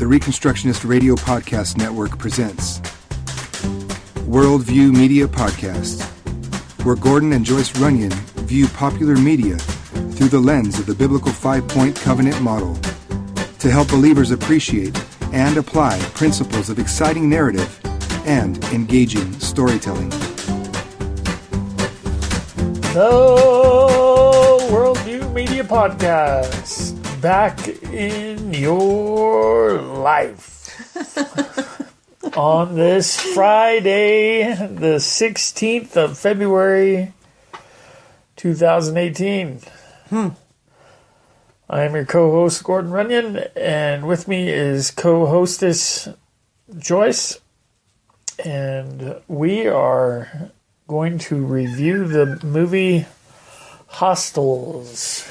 the Reconstructionist Radio Podcast Network presents Worldview Media Podcast, where Gordon and Joyce Runyon view popular media through the lens of the biblical five point covenant model to help believers appreciate and apply principles of exciting narrative and engaging storytelling. The Worldview Media Podcast back in your life on this Friday, the 16th of February 2018. Hmm. I am your co host, Gordon Runyon, and with me is co hostess Joyce. And we are going to review the movie Hostels.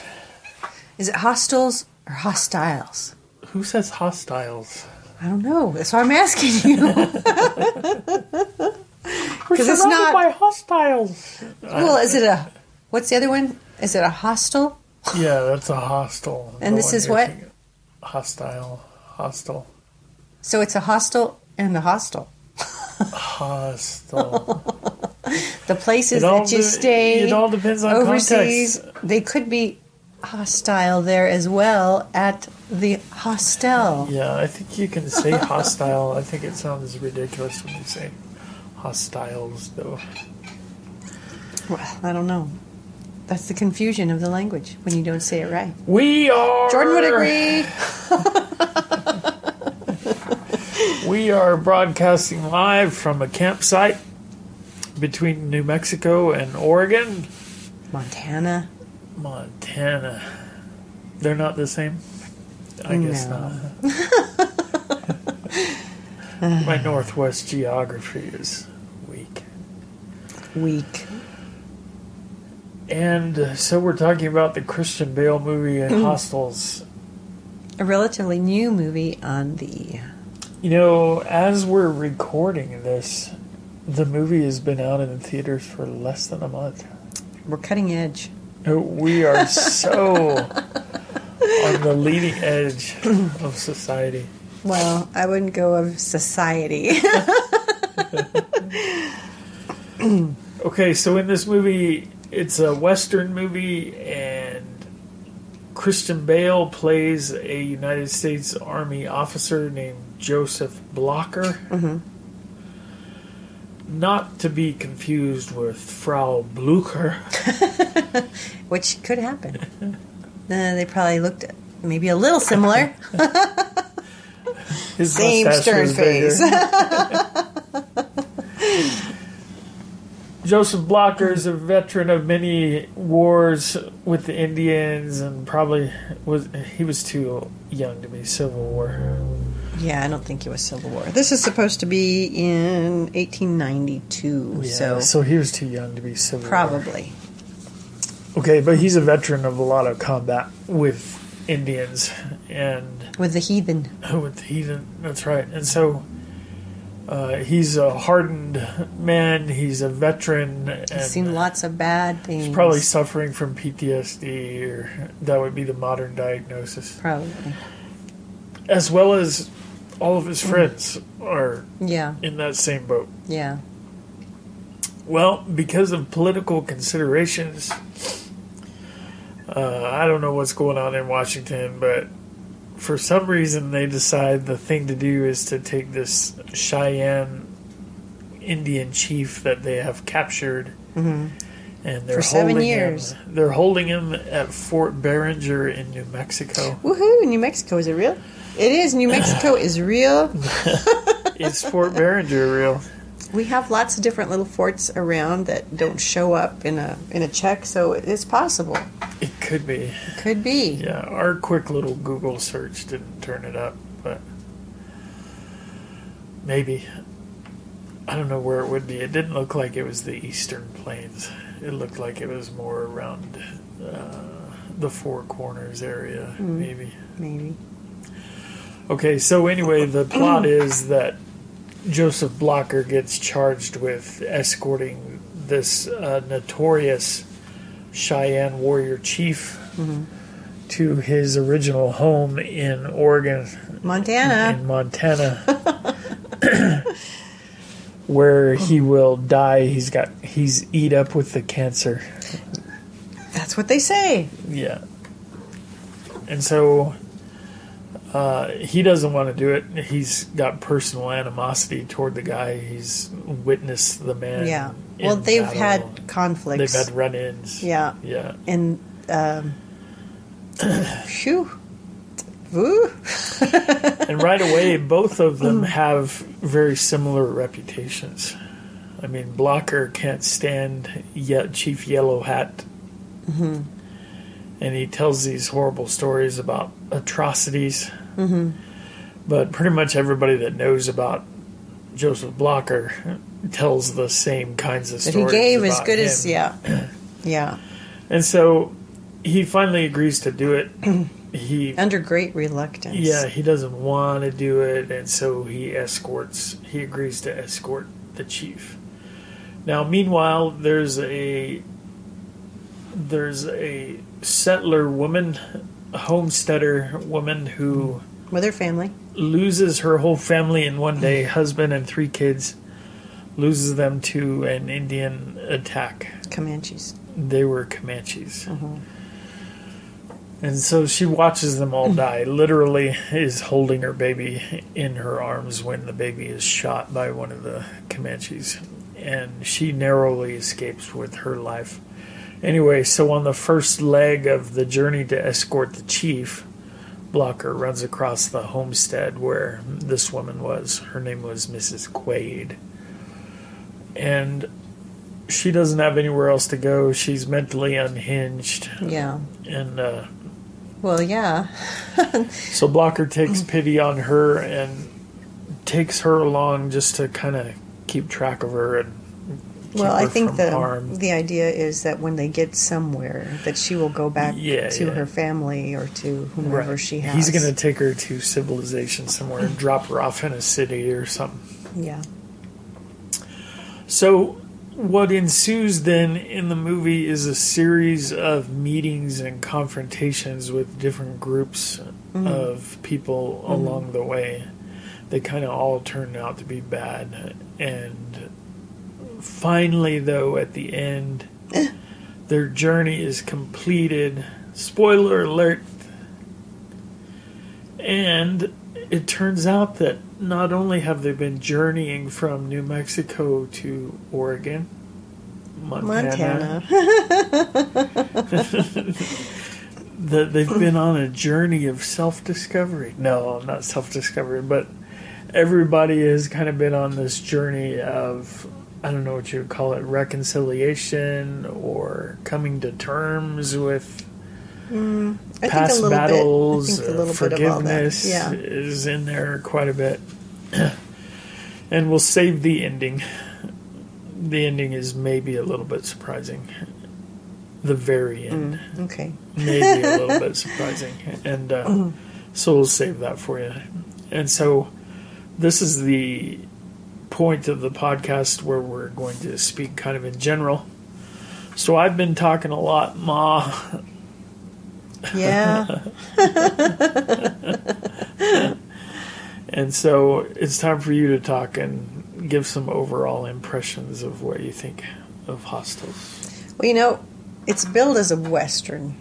Is it hostels or hostiles? Who says hostiles? I don't know. That's why I'm asking you. Because it's not- by hostiles. well, is it a what's the other one? Is it a hostel? Yeah, that's a hostel. And this is what? thinking- Hostile. Hostel. So it's a hostel and a hostel. Hostel. The places that you de- stay it all depends on overseas, context. they could be hostile there as well at the hostel. yeah, I think you can say hostile. I think it sounds ridiculous when you say hostiles, though. Well, I don't know. That's the confusion of the language when you don't say it right. We are. Jordan would agree. We are broadcasting live from a campsite between New Mexico and Oregon. Montana. Montana. They're not the same? I guess not. My Northwest geography is weak. Weak. And uh, so we're talking about the Christian Bale movie Mm. Hostels. A relatively new movie on the You know, as we're recording this, the movie has been out in the theaters for less than a month. we're cutting edge. We are so on the leading edge of society. Well, I wouldn't go of society. Okay, so in this movie, it's a Western movie, and Christian Bale plays a United States Army officer named Joseph Blocker. Mm-hmm. Not to be confused with Frau Blucher. Which could happen. Uh, they probably looked maybe a little similar. His Same stern face. Joseph Blocker is a veteran of many wars with the Indians, and probably was he was too young to be Civil War. Yeah, I don't think it was Civil War. This is supposed to be in 1892, Yeah, so, so he was too young to be Civil War. probably. Okay, but he's a veteran of a lot of combat with Indians and With the heathen. with the heathen. That's right. And so uh, he's a hardened man. He's a veteran, and He's seen lots of bad things. he's probably suffering from PTSD, or that would be the modern diagnosis. Probably. As well as all of his friends are Yeah, in that same boat. yeah. Well, because of political considerations, uh, I don't know what's going on in Washington, but for some reason they decide the thing to do is to take this Cheyenne Indian chief that they have captured, and they're Mm-hmm. For seven holding years. Him, they're holding him at Fort Berringer in New Mexico. Woohoo! New Mexico is it real? It is. New Mexico is real. Is Fort Berringer real? We have lots of different little forts around that don't show up in a in a check, so it is possible. It could be. It could be. Yeah, our quick little Google search didn't turn it up, but maybe. I don't know where it would be. It didn't look like it was the Eastern Plains. It looked like it was more around uh, the Four Corners area, maybe. Maybe. Okay, so anyway, the plot is that Joseph Blocker gets charged with escorting this uh, notorious Cheyenne warrior chief to his original home in Oregon, Montana. in Montana, where he will die. He's got he's eat up with the cancer. That's what they say. Yeah. And so uh, he doesn't want to do it. He's got personal animosity toward the guy. He's witnessed the man. Yeah. Well, they've battle. had conflicts. They've had run-ins. Yeah. Yeah. and um, phew. And right away, both of them have very similar reputations. I mean, Blocker can't stand yet Chief Yellow Hat, Mm-hmm. and he tells these horrible stories about atrocities. Mm-hmm. But pretty much everybody that knows about Joseph Blocker tells the same kinds of stories. That he gave as good as yeah, yeah, And so he finally agrees to do it. He under great reluctance. Yeah, he doesn't want to do it, and so he escorts. He agrees to escort the chief. Now, meanwhile, there's a there's a settler woman, homesteader woman who with her family. loses her whole family in one day, mm. husband and three kids, loses them to an Indian attack. Comanches. They were Comanches. Mm-hmm. And so she watches them all die. Literally, is holding her baby in her arms when the baby is shot by one of the Comanches. And she narrowly escapes with her life. Anyway, so on the first leg of the journey to escort the chief, Blocker runs across the homestead where this woman was. Her name was Mrs. Quaid. And she doesn't have anywhere else to go. She's mentally unhinged. Yeah. And uh, Well, yeah. so Blocker takes pity on her and takes her along just to kind of keep track of her and Well, I think the harm. the idea is that when they get somewhere, that she will go back Yeah, to yeah. her family or to whomever Right. she has. He's going to take her to civilization somewhere and drop her off in a city or something. Yeah. So, what ensues then in the movie is a series of meetings and confrontations with different groups mm-hmm. of people mm-hmm. along the way. They kind of all turn out to be bad. And finally, though, at the end, eh. their journey is completed. Spoiler alert. And it turns out that not only have they been journeying from New Mexico to Oregon, Montana, Montana. that they've been on a journey of self discovery. No, not self discovery, but everybody has kind of been on this journey of I don't know what you would call it reconciliation or coming to terms with mm, I think a past little battles, bit. I think a little bit of all that. forgiveness Yeah. is in there quite a bit. and we'll save the ending. The ending is maybe a little bit surprising. The very mm, end, Okay. maybe a little bit surprising, and uh, mm. so we'll save that for you. And so, this is the point of the podcast where we're going to speak kind of in general. So I've been talking a lot, Ma. Yeah. And so it's time for you to talk and give some overall impressions of what you think of Hostels. Well, you know, it's billed as a western,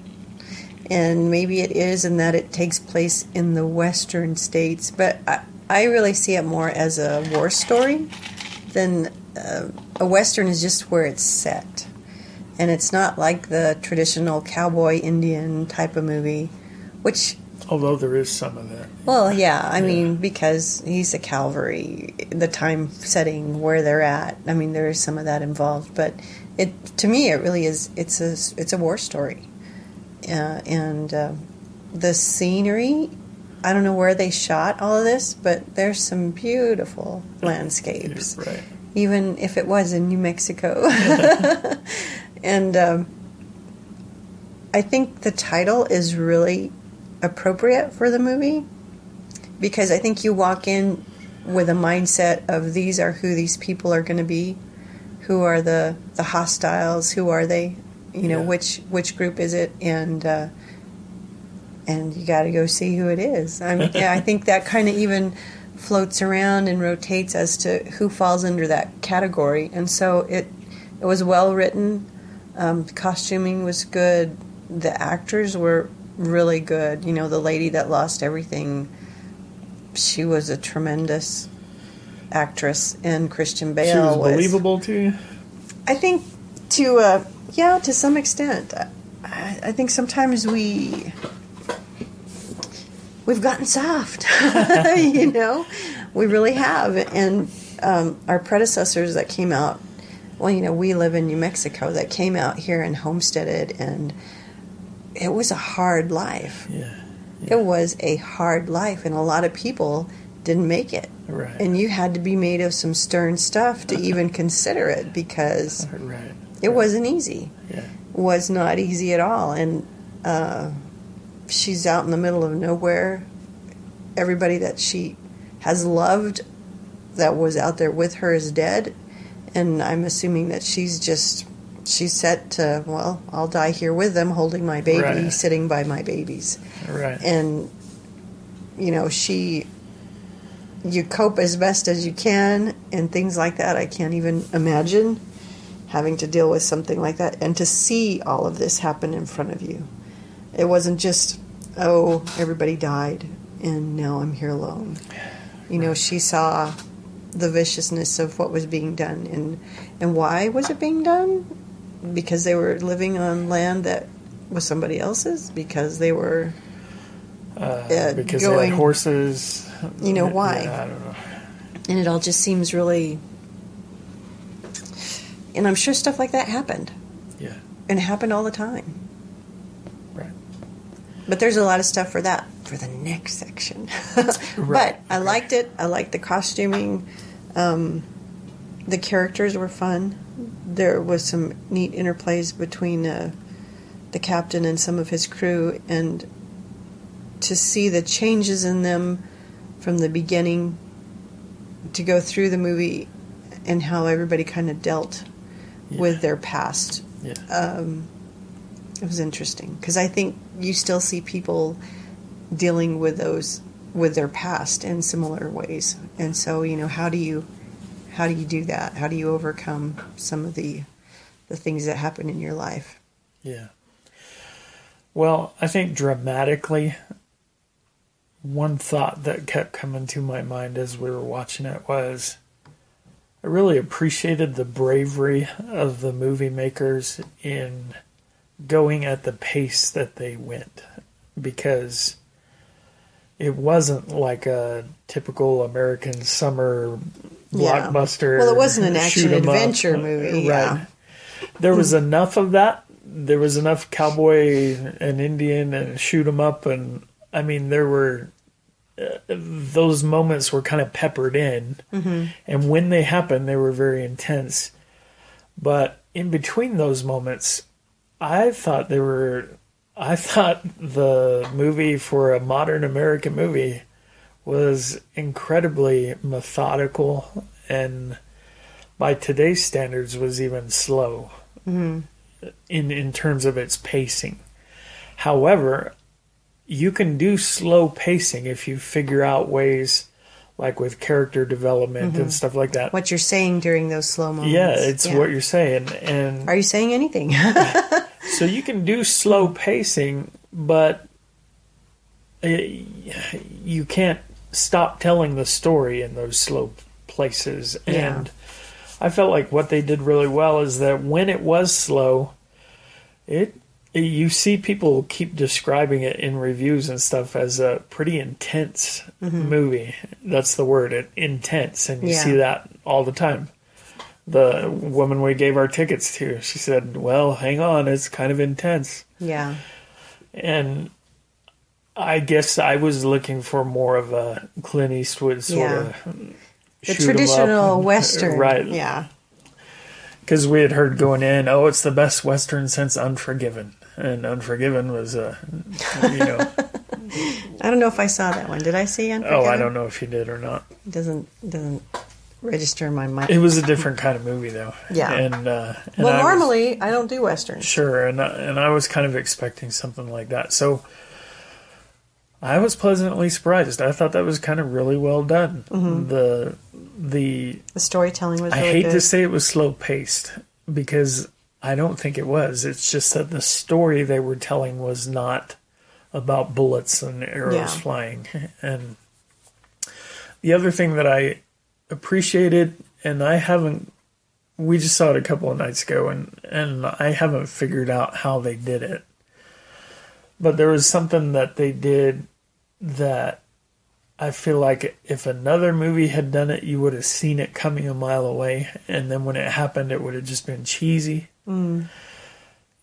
and maybe it is in that it takes place in the western states. But I, I really see it more as a war story than uh, a western is just where it's set, and it's not like the traditional cowboy Indian type of movie, which Although there is some of that. well, yeah, I mean, because he's a cavalry, the time setting where they're at. I mean, there is some of that involved, but it to me, it really is. It's a it's a war story, uh, and uh, the scenery. I don't know where they shot all of this, but there's some beautiful landscapes, Right. even if it was in New Mexico. and um, I think the title is really appropriate for the movie because I think you walk in with a mindset of these are who these people are going to be, who are the the hostiles, who are they, you know, Yeah. which which group is it, and uh, and you got to go see who it is. I mean, yeah, I think that kind of even floats around and rotates as to who falls under that category. And so it it was well written. Um, costuming was good. The actors were really good. You know, the lady that lost everything, she was a tremendous actress, and Christian Bale She was was believable to you. I think to uh, yeah, to some extent. I, I think sometimes we we've gotten soft. you know, we really have. And um, our predecessors that came out. Well, you know, we live in New Mexico. That came out here and homesteaded, and it was a hard life. Yeah. It was a hard life, and a lot of people didn't make it. Right. And you had to be made of some stern stuff to even consider it because right. it wasn't easy. Yeah. Was not easy at all. And uh, she's out in the middle of nowhere. Everybody that she has loved that was out there with her is dead. And I'm assuming that she's just, she's set to, well, I'll die here with them, holding my baby, Right. sitting by my babies Right. and you know she you cope as best as you can and things like that i can't even imagine having to deal with something like that and to see all of this happen in front of you it wasn't just oh everybody died and now i'm here alone you know she saw the viciousness of what was being done and and why was it being done because they were living on land that was somebody else's because they were uh, uh, because they had horses. You know why? Yeah, I don't know. and it all just seems really and i'm sure stuff like that happened Yeah. and it happened all the time. But there's a lot of stuff for that for the next section. Right, but i liked it. I liked the costuming. Um, the characters were fun. There was some neat interplays between uh, the captain and some of his crew and to see the changes in them from the beginning to go through the movie and how everybody kind of dealt with their past. Yeah. um, it was interesting because I think you still see people dealing with those with their past in similar ways, and so you know how do you how do you do that? How do you overcome some of the the things that happen in your life? Yeah. Well, I think dramatically, one thought that kept coming to my mind as we were watching it was I really appreciated the bravery of the movie makers in going at the pace that they went because it wasn't like a typical American summer Yeah. blockbuster. Well, it wasn't an shoot 'em up. action-adventure movie, yeah. There was enough of that. There was enough cowboy and Indian and shoot 'em up, and I mean, there were uh, those moments were kind of peppered in, and when they happened, they were very intense. But in between those moments, I thought they were. I thought the movie for a modern American movie was incredibly methodical and by today's standards was even slow mm-hmm. in in terms of its pacing. However, you can do slow pacing if you figure out ways like with character development and mm-hmm. stuff like that. What you're saying during those slow moments? yeah, it's Yeah. what you're saying and Are you saying anything? so you can do slow pacing, but uh, you can't stop telling the story in those slow places. Yeah. And I felt like what they did really well is that when it was slow, it you see people keep describing it in reviews and stuff as a pretty intense movie. That's the word, it, intense, and you Yeah. see that all the time the woman we gave our tickets to, she said, "Well, hang on, it's kind of intense." yeah. And I guess I was looking for more of a Clint Eastwood sort Yeah. of The shoot 'em up traditional western, right? Yeah, Because we had heard going in, oh, it's the best western since Unforgiven, and Unforgiven was a, you know, I don't know if I saw that one. Did I see Unforgiven? oh, I don't know if you did or not. Doesn't doesn't register in my mind. It was a different kind of movie, though. Yeah. And, uh, and well, I was- normally I don't do westerns. Sure, and I- and I was kind of expecting something like that. So I was pleasantly surprised. I thought that was kind of really well done. The the The storytelling was I really hate good. to say it was slow paced because I don't think it was. It's just that the story they were telling was not about bullets and arrows Yeah. flying. And the other thing that I appreciated, and I haven't, we just saw it a couple of nights ago, and and I haven't figured out how they did it. But there was something that they did that I feel like if another movie had done it, you would have seen it coming a mile away, and then when it happened, it would have just been cheesy. Mm.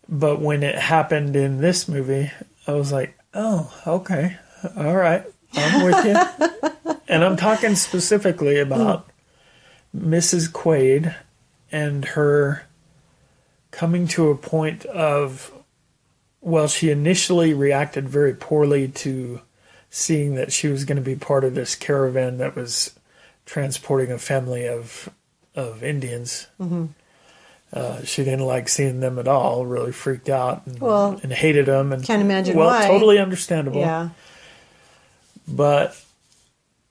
But when it happened in this movie, I was like, "Oh, okay, all right, I'm with you." and I'm talking specifically about Mrs. Quaid and her coming to a point of, well, she initially reacted very poorly to seeing that she was going to be part of this caravan that was transporting a family of of Indians. Uh, she didn't like seeing them at all. Really freaked out and, Well, and hated them. And can't imagine well, why. totally understandable. Yeah. But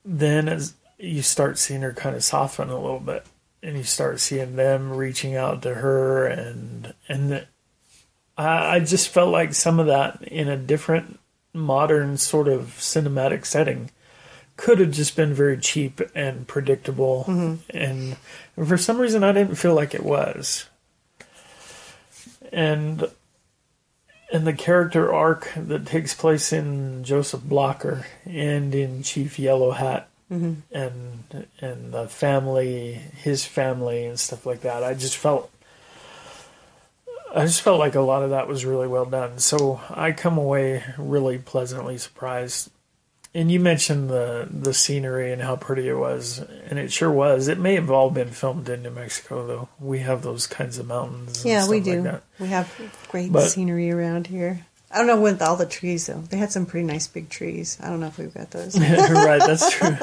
then as you start seeing her kind of soften a little bit, and you start seeing them reaching out to her, and and the, I, I just felt like some of that in a different modern sort of cinematic setting could have just been very cheap and predictable, mm-hmm. and for some reason I didn't feel like it was. And and the character arc that takes place in Joseph Blocker and in Chief Yellow Hat mm-hmm. and and the family, his family and stuff like that. I just felt I just felt like a lot of that was really well done. So I come away really pleasantly surprised. And you mentioned the the scenery and how pretty it was, and it sure was. It may have all been filmed in New Mexico, though. We have those kinds of mountains. Yeah, we do. Like that. we have great But- scenery around here. I don't know with all the trees though. They had some pretty nice big trees. I don't know if we've got those. right, that's true.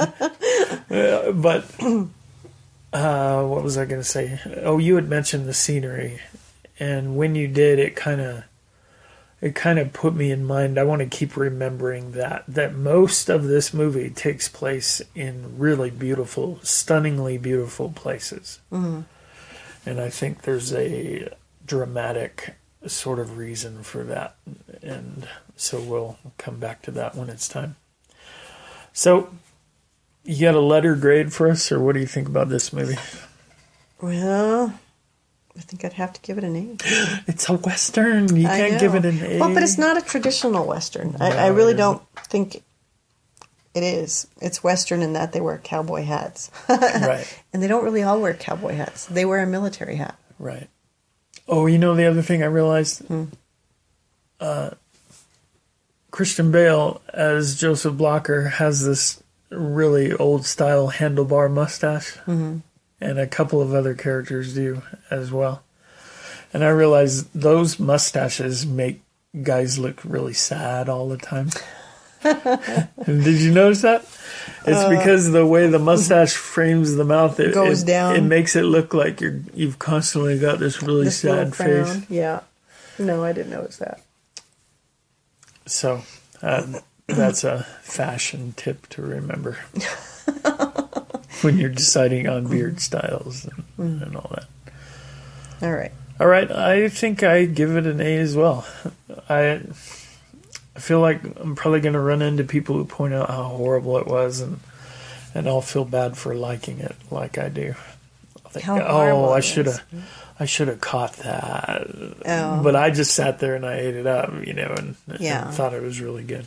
Uh, but uh, what was I going to say? Oh, you had mentioned the scenery, and when you did, it kind of it kind of put me in mind. I want to keep remembering that that most of this movie takes place in really beautiful, stunningly beautiful places, mm-hmm. and I think there's a dramatic sort of reason for that, and so we'll come back to that when it's time. So, you got a letter grade for us, or what do you think about this movie? well, I think I'd have to give it an A. It's a western. You I can't give it an A. Well, but it's not a traditional Western. I, I really don't think it is. It's Western in that they wear cowboy hats. right. and they don't really all wear cowboy hats. They wear a military hat. Right. Oh, you know the other thing I realized? Hmm. Uh, Christian Bale as Joseph Blocker has this really old style handlebar mustache, Mm-hmm. And a couple of other characters do as well. And I realized those mustaches make guys look really sad all the time. Did you notice that? It's because the way the mustache frames the mouth, it Uh, Goes it- down. It makes it look like you're you've constantly got this really This sad face. Yeah. No, I didn't notice that. So uh, that's a fashion tip to remember when you're deciding on beard styles and, mm-hmm. and all that. All right. All right, I think I give it an A as well. I I feel like I'm probably going to run into people who point out how horrible it was, and and I'll feel bad for liking it like I do. I'll think, How oh, I should have. I should have caught that, Oh. but I just sat there and I ate it up, you know, and, Yeah. and thought it was really good.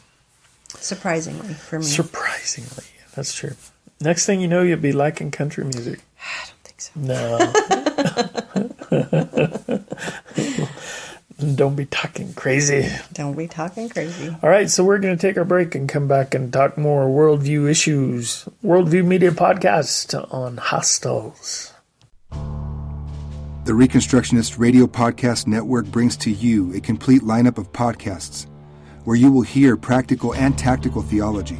Surprisingly for me. Surprisingly, that's true. Next thing you know, you'll be liking country music. I don't think so. No. Don't be talking crazy. Don't be talking crazy. All right, so we're going to take our break and come back and talk more worldview issues. Worldview Media Podcast on hostels. The Reconstructionist Radio Podcast Network brings to you a complete lineup of podcasts where you will hear practical and tactical theology.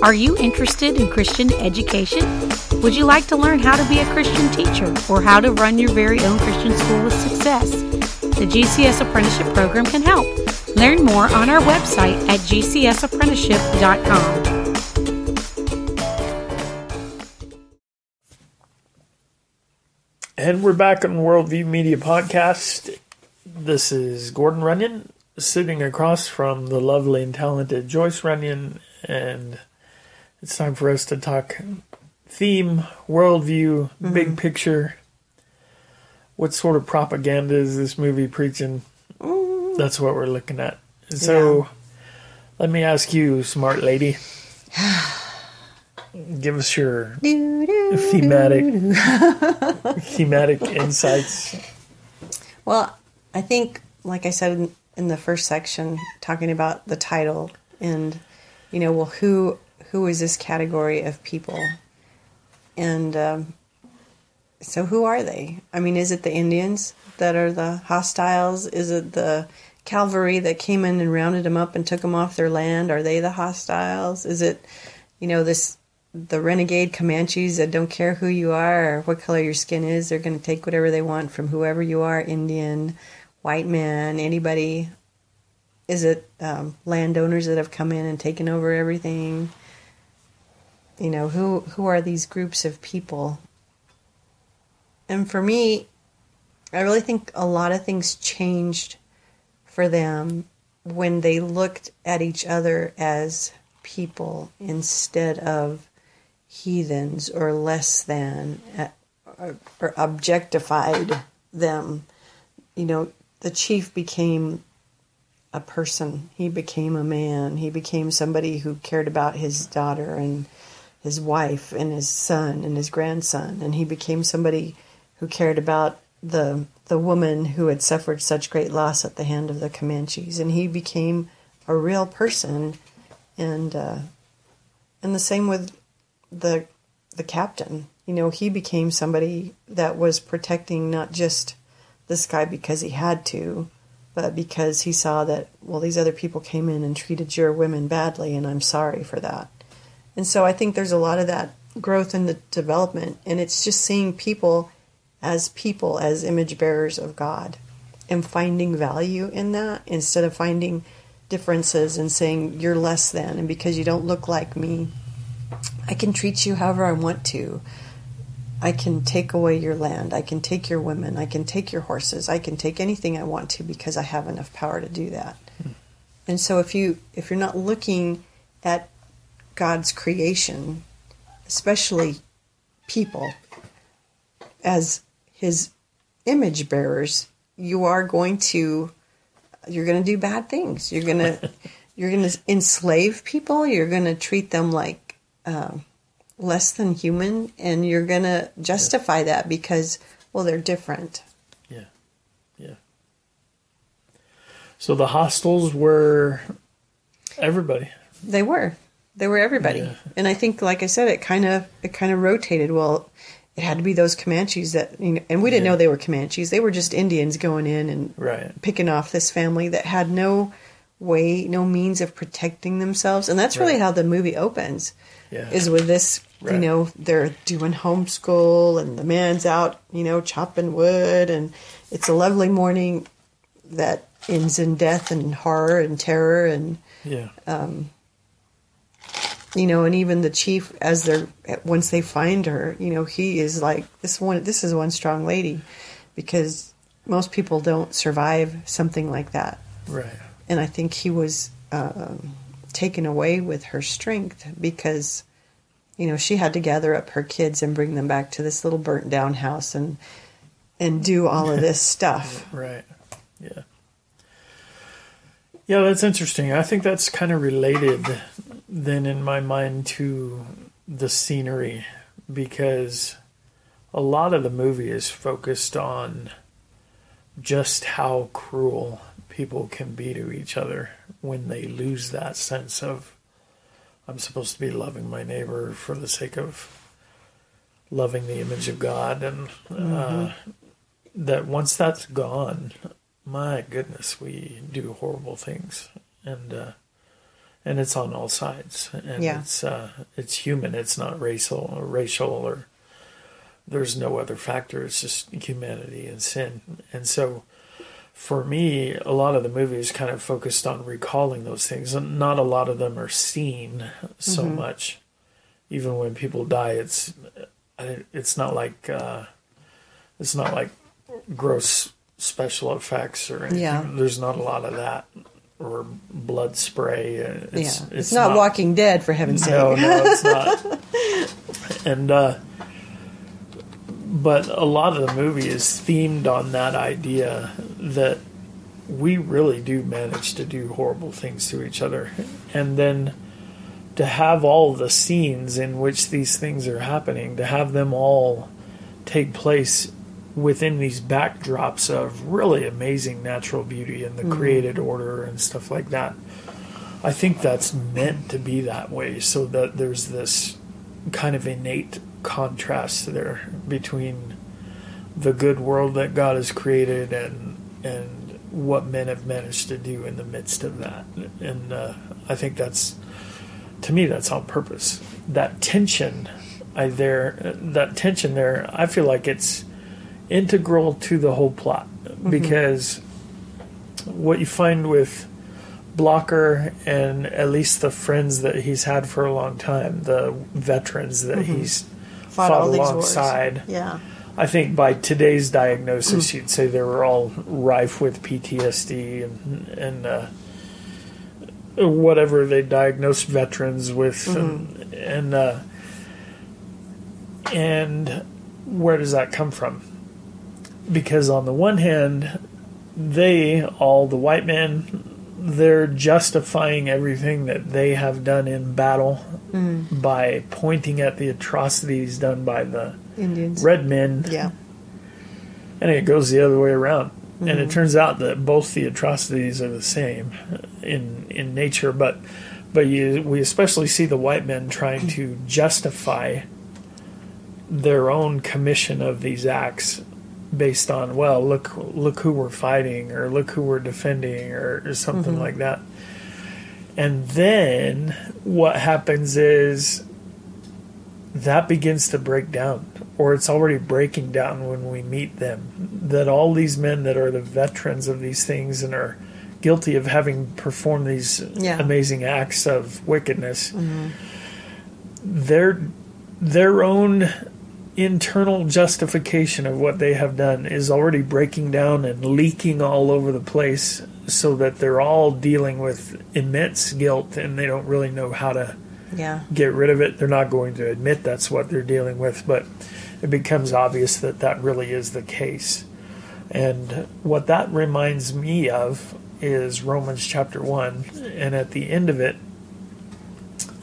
Are you interested in Christian education? Would you like to learn how to be a Christian teacher or how to run your very own Christian school with success? The GCS Apprenticeship Program can help. Learn more on our website at gcsapprenticeship.com. And we're back on Worldview Media Podcast. This is Gordon Runyon sitting across from the lovely and talented Joyce Runyon, and it's time for us to talk theme, worldview, Mm-hmm. big picture. What sort of propaganda is this movie preaching? That's what we're looking at. So, Yeah. let me ask you, smart lady, give us your thematic thematic insights. Well, I think, like I said in, in the first section, talking about the title and, you know, well, who who is this category of people, and um, so who are they? I mean, is it the Indians that are the hostiles? Is it the cavalry that came in and rounded them up and took them off their land? Are they the hostiles? Is it, you know, this the renegade Comanches that don't care who you are or what color your skin is. They're going to take whatever they want from whoever you are Indian, white man, anybody. Is it um, landowners that have come in and taken over everything? You know, who, who are these groups of people? And for me, I really think a lot of things changed for them when they looked at each other as people instead of heathens or less than uh, or, or objectified them. You know, the chief became a person. He became a man. He became somebody who cared about his daughter and his wife and his son and his grandson. And he became somebody who cared about the the woman who had suffered such great loss at the hand of the Comanches. And he became a real person. And uh, and the same with the the captain. You know, he became somebody that was protecting not just this guy because he had to, but because he saw that well, these other people came in and treated your women badly, and I'm sorry for that. And so I think there's a lot of that growth in the development, and it's just seeing people as people, as image bearers of God, and finding value in that instead of finding differences and saying you're less than, and because you don't look like me, I can treat you however I want to. I can take away your land. I can take your women. I can take your horses. I can take anything I want to because I have enough power to do that. Hmm. And so if you if you're not looking at God's creation, especially people as his image bearers, you are going to you're going to do bad things. You're going to you're going to enslave people. You're going to treat them like um, less than human, and you're going to justify that because well they're different. Yeah. Yeah. So the hostels were everybody. They were. They were everybody. Yeah. And I think like I said it kind of it kind of rotated. Well, it had to be those Comanches that you know, and we didn't Yeah. know they were Comanches. They were just Indians going in and Right. picking off this family that had no way, no means of protecting themselves. And that's really Right. how the movie opens. Yeah. Is with this, you know, they're doing homeschool and the man's out, you know, chopping wood and it's a lovely morning that ends in death and horror and terror and Yeah. Um, you know, and even the chief, as they're once they find her, you know, he is like this one. This is one strong lady, because most people don't survive something like that. Right. and I think he was um taken away with her strength because you know she had to gather up her kids and bring them back to this little burnt down house and and do all of this stuff. Right. Yeah. Yeah, that's interesting. I think that's kind of related then in my mind to the scenery because a lot of the movie is focused on just how cruel people can be to each other when they lose that sense of I'm supposed to be loving my neighbor for the sake of loving the image of God and uh, that once that's gone, my goodness, we do horrible things, and uh, and it's on all sides, and Yeah. it's uh, it's human. It's not racial or racial or there's no other factor. It's just humanity and sin, and so. For me, a lot of the movies kind of focused on recalling those things, and not a lot of them are seen so much. Even when people die, it's it's not like uh, it's not like gross special effects or anything. Yeah. There's not a lot of that or blood spray. Uh, It's, yeah, it's, not, Walking Dead for heaven's sake. No, no, it's not. and uh, but a lot of the movie is themed on that idea that we really do manage to do horrible things to each other, and then to have all the scenes in which these things are happening, to have them all take place within these backdrops of really amazing natural beauty and the created order and stuff like that. I think that's meant to be that way so that there's this kind of innate contrast there between the good world that God has created and and what men have managed to do in the midst of that. And uh, I think that's to me that's on purpose. That tension I there that tension there I feel like it's integral to the whole plot because what you find with Blocker and at least the friends that he's had for a long time, the veterans that he's fought, wars. alongside. Yeah. I think by today's diagnosis, you'd say they were all rife with PTSD and and uh, whatever they diagnosed veterans with, and and, uh, and where does that come from? Because on the one hand, they all the white men they're justifying everything that they have done in battle mm. by pointing at the atrocities done by the Indians. red men Yeah. and it goes the other way around. And it mm-hmm. turns out that both the atrocities are the same in in nature, but but you we especially see the white men trying to justify their own commission of these acts based on well look look who we're fighting or look who we're defending or, or something mm-hmm. like that. And then what happens is that begins to break down, or it's already breaking down when we meet them. That all these men that are the veterans of these things and are guilty of having performed these Yeah. amazing acts of wickedness, mm-hmm. their their own internal justification of what they have done is already breaking down and leaking all over the place so that they're all dealing with immense guilt and they don't really know how to Yeah. get rid of it. They're not going to admit that's what they're dealing with, but it becomes obvious that that really is the case. And what that reminds me of is Romans chapter 1. And at the end of it,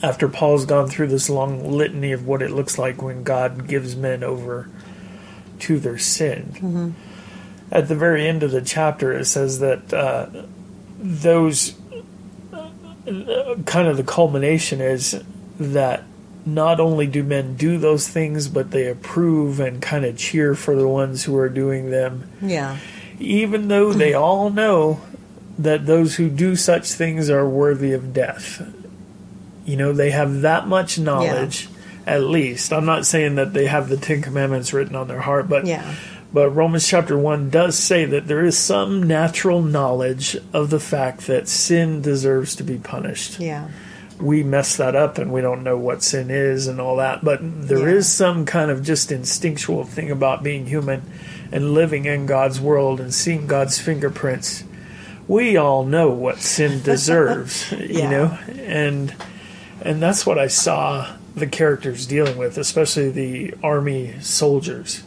after Paul's gone through this long litany of what it looks like when God gives men over to their sin, at the very end of the chapter, it says that uh, those kind of the culmination is that not only do men do those things, but they approve and kind of cheer for the ones who are doing them, Yeah. even though they all know that those who do such things are worthy of death. You know, they have that much knowledge, at least. I'm not saying that they have the Ten Commandments written on their heart, but Yeah. but Romans chapter 1 does say that there is some natural knowledge of the fact that sin deserves to be punished. Yeah. We mess that up and we don't know what sin is and all that, but there is Yeah. some kind of just instinctual thing about being human and living in God's world and seeing God's fingerprints we all know what sin deserves, you know, and and that's what I saw the characters dealing with, especially the army soldiers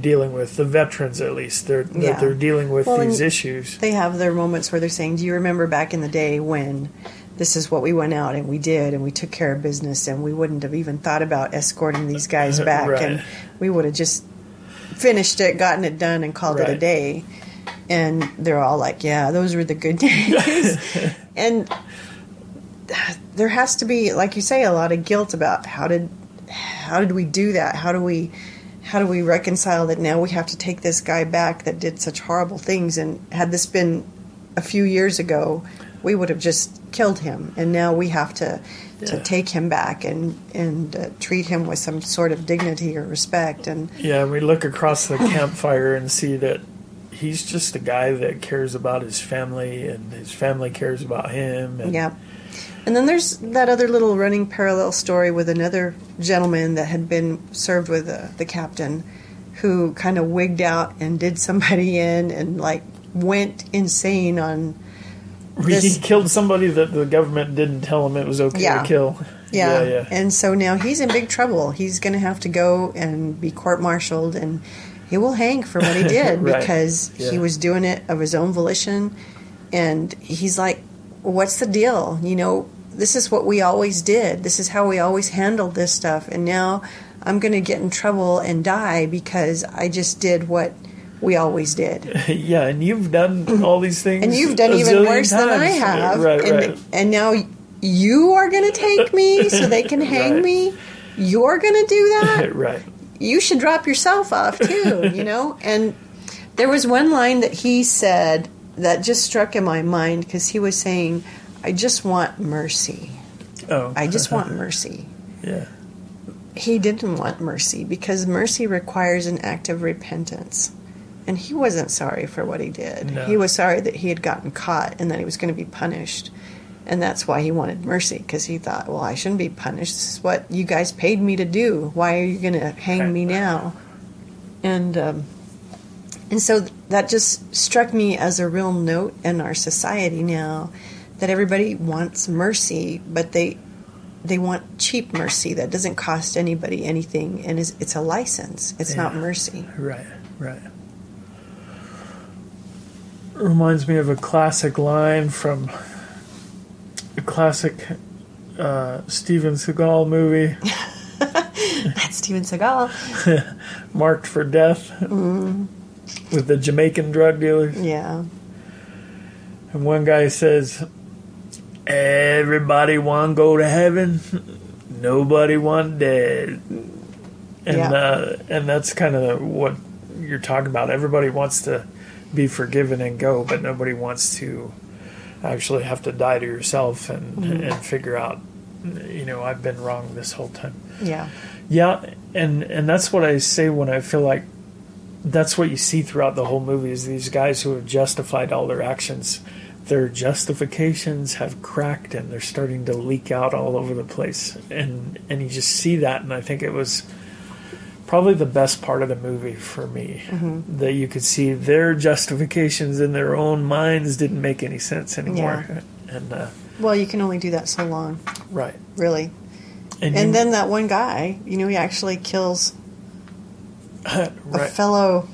dealing with the veterans. At least they're that Mm-hmm. Yeah. they're dealing with Well, these issues. They have their moments where they're saying, "Do you remember back in the day when this is what we went out and we did and we took care of business and we wouldn't have even thought about escorting these guys back Right. and we would have just finished it, gotten it done, and called it a day." And they're all like, "Yeah, those were the good days." and there has to be, like you say, a lot of guilt about how did how did we do that? How do we how do we reconcile that now we have to take this guy back that did such horrible things and had this been a few years ago we would have just killed him and now we have to to Yeah. take him back and and uh, treat him with some sort of dignity or respect and Yeah, we look across the campfire and see that he's just a guy that cares about his family, and his family cares about him. And Yeah. And then there's that other little running parallel story with another gentleman that had been served with uh, the captain who kind of wigged out and did somebody in and like went insane on he killed somebody that the government didn't tell him it was okay Yeah. to kill. yeah. yeah, yeah. And so now he's in big trouble. He's going to have to go and be court-martialed and he will hang for what he did Right. because he was doing it of his own volition and he's like what's the deal you know this is what we always did this is how we always handled this stuff and now i'm going to get in trouble and die because i just did what we always did yeah, and you've done all these things, and you've done even worse than i times. have Right, and, right. and now you are going to take me so they can hang Right. me you're going to do that right. you should drop yourself off too, you know? And there was one line that he said that just struck in my mind because he was saying, I just want mercy. Oh, I just want mercy. yeah, He didn't want mercy because mercy requires an act of repentance. And he wasn't sorry for what he did. No. He was sorry that he had gotten caught and that he was going to be punished. And that's why he wanted mercy because he thought, well, I shouldn't be punished. This is what you guys paid me to do. Why are you going to hang me now? And um, and so that just struck me as a real note in our society now that everybody wants mercy, but they they want cheap mercy that doesn't cost anybody anything, and is it's a license. It's not mercy. right, right. Reminds me of a classic line from a classic uh, Steven Seagal movie, That's Steven Seagal. Marked for Death, Mm-hmm. with the Jamaican drug dealers. Yeah, And one guy says, "Everybody want to go to heaven, nobody want dead." And Yeah. uh, and that's kind of what you're talking about. Everybody wants to be forgiven and go, but nobody wants to actually have to die to yourself and and figure out, you know, I've been wrong this whole time. yeah, Yeah, and and that's what I say when I feel like that's what you see throughout the whole movie is these guys who have justified all their actions. Their justifications have cracked and they're starting to leak out all over the place, and and you just see that, and I think it was probably the best part of the movie for me that you could see their justifications in their own minds didn't make any sense anymore, and uh, Well, you can only do that so long, right, really. and, And you- then that one guy, you know, he actually kills a fellow.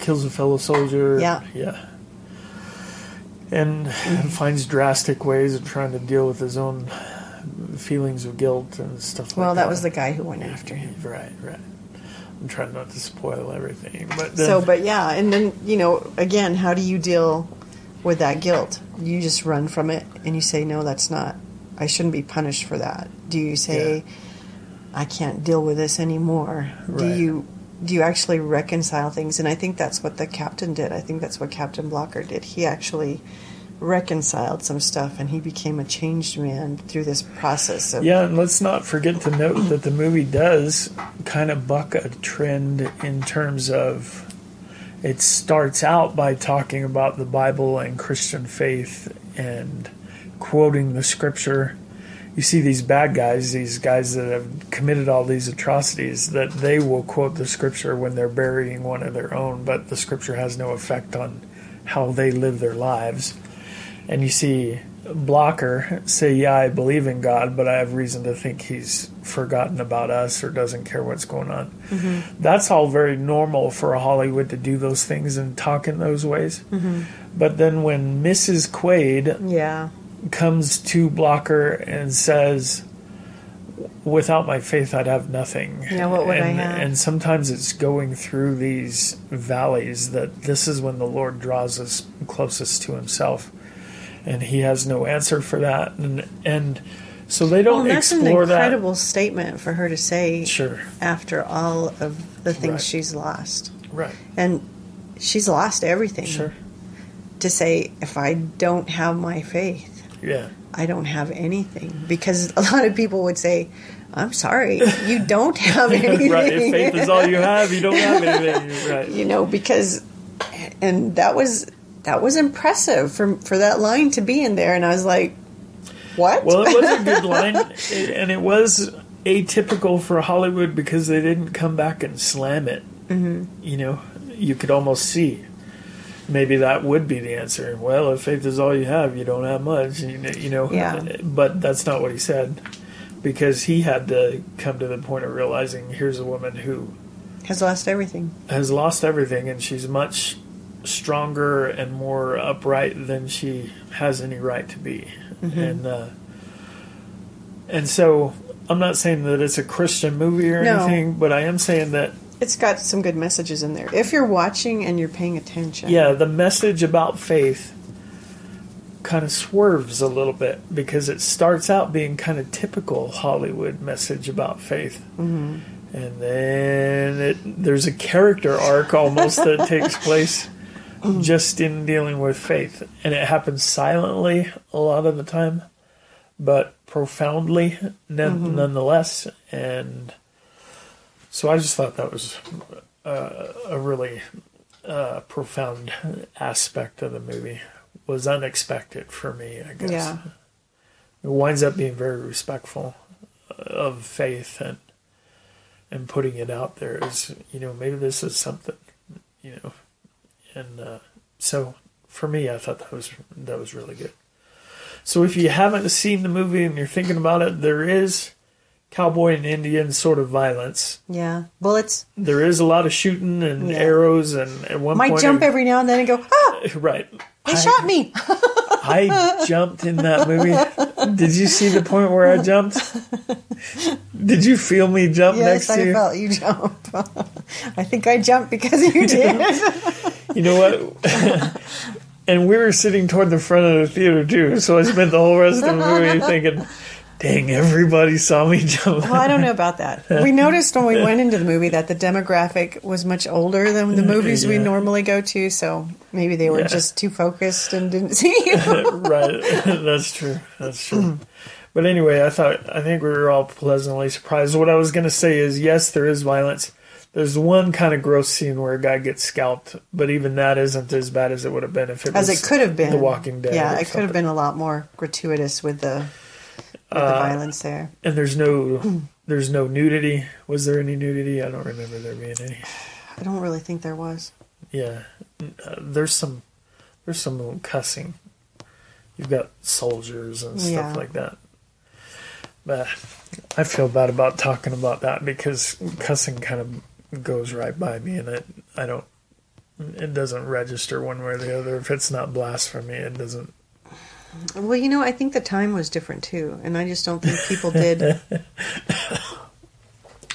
kills a fellow soldier. Yeah. Yeah. And finds drastic ways of trying to deal with his own feelings of guilt and stuff like Well, that. that was the guy who went after him. Right, right. I'm trying not to spoil everything, but then, So, but yeah, and then you know, again, how do you deal with that guilt? You just run from it and you say, "No, that's not. I shouldn't be punished for that." Do you say, "I can't deal with this anymore"? Do you do you actually reconcile things? And I think that's what the captain did. I think that's what Captain Blocker did. He actually reconciled some stuff and he became a changed man through this process of yeah, and let's not forget to note that the movie does kind of buck a trend in terms of it starts out by talking about the Bible and Christian faith and quoting the scripture. You see these bad guys, these guys that have committed all these atrocities, that they will quote the scripture when they're burying one of their own, but the scripture has no effect on how they live their lives. And you see Blocker say, Yeah, I believe in God, but I have reason to think he's forgotten about us or doesn't care what's going on. Mm-hmm. That's all very normal for Hollywood to do those things and talk in those ways. Mm-hmm. But then when Mrs. Quaid Yeah. Comes to Blocker and says, "Without my faith, I'd have nothing." Yeah, what would I and, have? And sometimes it's going through these valleys that this is when the Lord draws us closest to Himself, and He has no answer for that, and and so they don't and that's an incredible statement for her to say. Sure, after all of the things Right. she's lost. right, And she's lost everything. sure, To say, if I don't have my faith, yeah, I don't have anything. Because a lot of people would say, I'm sorry, you don't have anything. right. If faith is all you have, you don't have anything. Right. you know, because, and that was that was impressive for for that line to be in there, and I was like, what? Well, it was a good line, and it was atypical for Hollywood because they didn't come back and slam it. Mm-hmm. You know, you could almost see maybe that would be the answer. Well, if faith is all you have, you don't have much. You know. Yeah. But that's not what he said, because he had to come to the point of realizing here's a woman who Has lost everything. has lost everything, and she's much stronger and more upright than she has any right to be. And uh, and so I'm not saying that it's a Christian movie or No. anything, but I am saying that It's got some good messages in there. If you're watching and you're paying attention. yeah, the message about faith kind of swerves a little bit because it starts out being kind of typical Hollywood message about faith. Mm-hmm. And then it, there's a character arc almost that takes place just in dealing with faith. And it happens silently a lot of the time, but profoundly none, nonetheless. And so I just thought that was uh, a really uh, profound aspect of the movie. Was unexpected for me, I guess. Yeah. It winds up being very respectful of faith and and putting it out there is you know maybe this is something you know and uh, so for me I thought that was that was really good. So if you haven't seen the movie and you're thinking about it, there is cowboy and Indian sort of violence. Yeah. Bullets. There is a lot of shooting and Yeah. arrows and at one Might point jump every now and then and go, ah, right. they I- shot me. I jumped in that movie. Did you see the point where I jumped? Did you feel me jump yes, next to I you? felt you jump. I think I jumped because you did. You know what? and we were sitting toward the front of the theater too, so I spent the whole rest of the movie thinking, "Dang, everybody saw me jump." well, I don't know about that. We noticed when we went into the movie that the demographic was much older than the movies we normally go to, so maybe they were Yeah. just too focused and didn't see you. right. That's true. That's true. But anyway, I thought I think we were all pleasantly surprised. What I was going to say is, yes, there is violence. There's one kind of gross scene where a guy gets scalped, but even that isn't as bad as it would have been if it As was it could have been. The Walking Dead. Yeah, it could have been a lot more gratuitous with the, with the Uh, violence there. And there's no there's no nudity. Was there any nudity? I don't remember there being any. I don't really think there was. Yeah, uh, there's some there's some cussing. You've got soldiers and stuff Yeah. like that. But I feel bad about talking about that because cussing kind of goes right by me, and it I don't. It doesn't register one way or the other. If it's not blasphemy, it doesn't. Well, you know, I think the time was different too, and I just don't think people did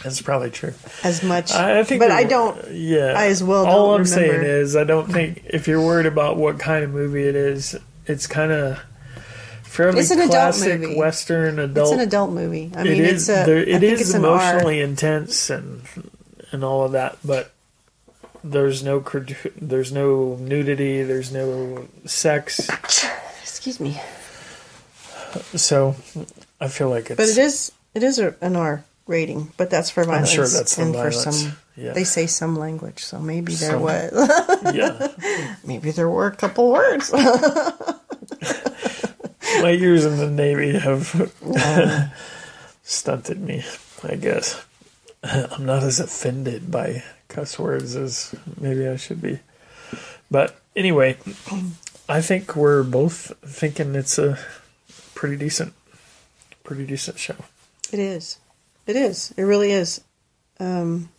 That's probably true. as much. I, I think, but I don't. Yeah, I as well All I'm saying is, I don't think if you're worried about what kind of movie it is, it's kind of fairly It's an adult classic movie. Western adult. It's an adult movie. I mean, is. it's a. there, it is it's emotionally intense and and all of that, but there's no there's no nudity, there's no sex, Excuse me, so I feel like it's. but it is. It is an R rating, but that's for I'm violence. sure that's and for some. Yeah. They say some language, so maybe there Some. was. yeah. maybe there were a couple words. My years in the Navy have stunted me, I guess. I'm not as offended by cuss words as maybe I should be. But anyway, I think we're both thinking it's a pretty decent, pretty decent show. It is. It is. It really is. Um,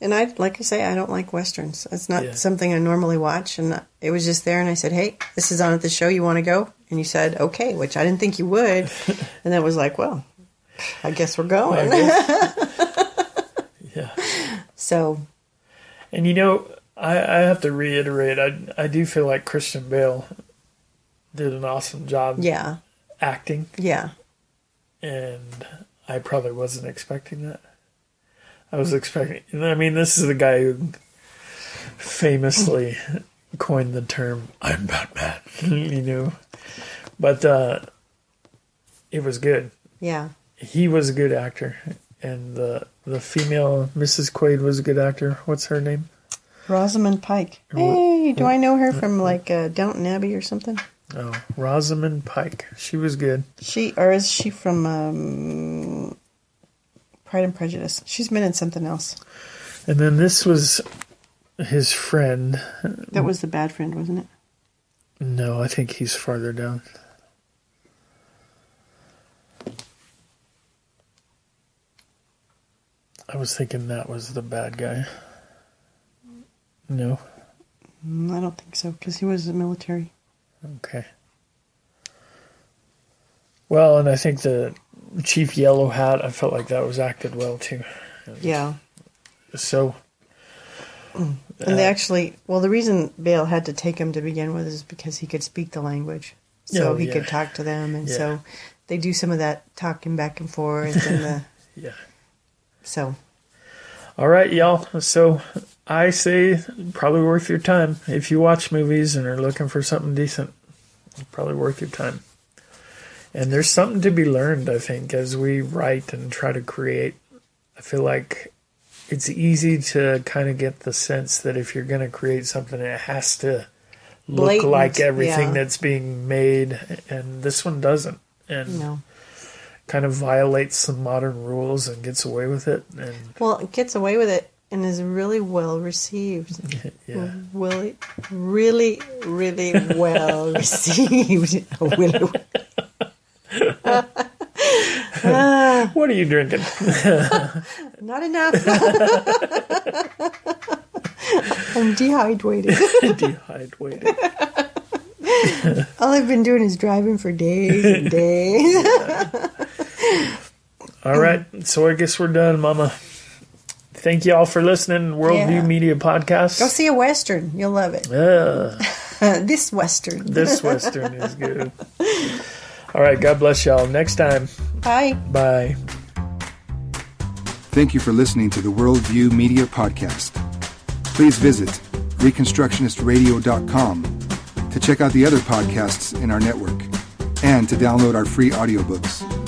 and I, like I say, I don't like westerns. It's not Yeah. something I normally watch. And it was just there, and I said, "Hey, this is on at the show. You want to go?" And you said, "Okay," which I didn't think you would. and that was like, well, I guess we're going. Yeah. so And you know, I, I have to reiterate, I I do feel like Christian Bale did an awesome job yeah, acting, yeah, and I probably wasn't expecting that. I was expecting. I mean, this is the guy who famously coined the term "I'm Batman," you know. But uh, it was good. yeah. He was a good actor, and the the female Mrs. Quaid was a good actor. What's her name? Rosamund Pike. Hey, do I know her from like uh, Downton Abbey or something? Oh, Rosamund Pike. She was good. She or is she from um, Pride and Prejudice? She's been in something else. And then this was his friend. That was the bad friend, wasn't it? No, I think he's farther down. I was thinking that was the bad guy. No. Mm, I don't think so because he was in the military. Okay. Well, and I think the Chief Yellow Hawk, I felt like that was acted well too. Yeah, So, and they actually well, the reason Bale had to take him to begin with is because he could speak the language, so Oh, he yeah. could talk to them, and Yeah. so they do some of that talking back and forth, and the yeah. so All right, y'all. So I say probably worth your time if you watch movies and are looking for something decent. Probably worth your time. And there's something to be learned, I think, as we write and try to create. I feel like it's easy to kind of get the sense that if you're going to create something, it has to look Blatant, like everything yeah. that's being made, and this one doesn't. And know, kind of violates some modern rules and gets away with it. And well, it gets away with it and is really well received. yeah. Really, really, really well received. Really- What are you drinking? Not enough. I'm dehydrated. Dehydrated. All I've been doing is driving for days and days. All right, so I guess we're done, Mama. Thank you all for listening. Worldview Yeah. Media Podcast. Go see a western. You'll love it. Ah, this western. this Western is good. All right, God bless y'all. Next time, Bye. bye. Thank you for listening to the Worldview Media Podcast. Please visit ReconstructionistRadio.com to check out the other podcasts in our network and to download our free audiobooks.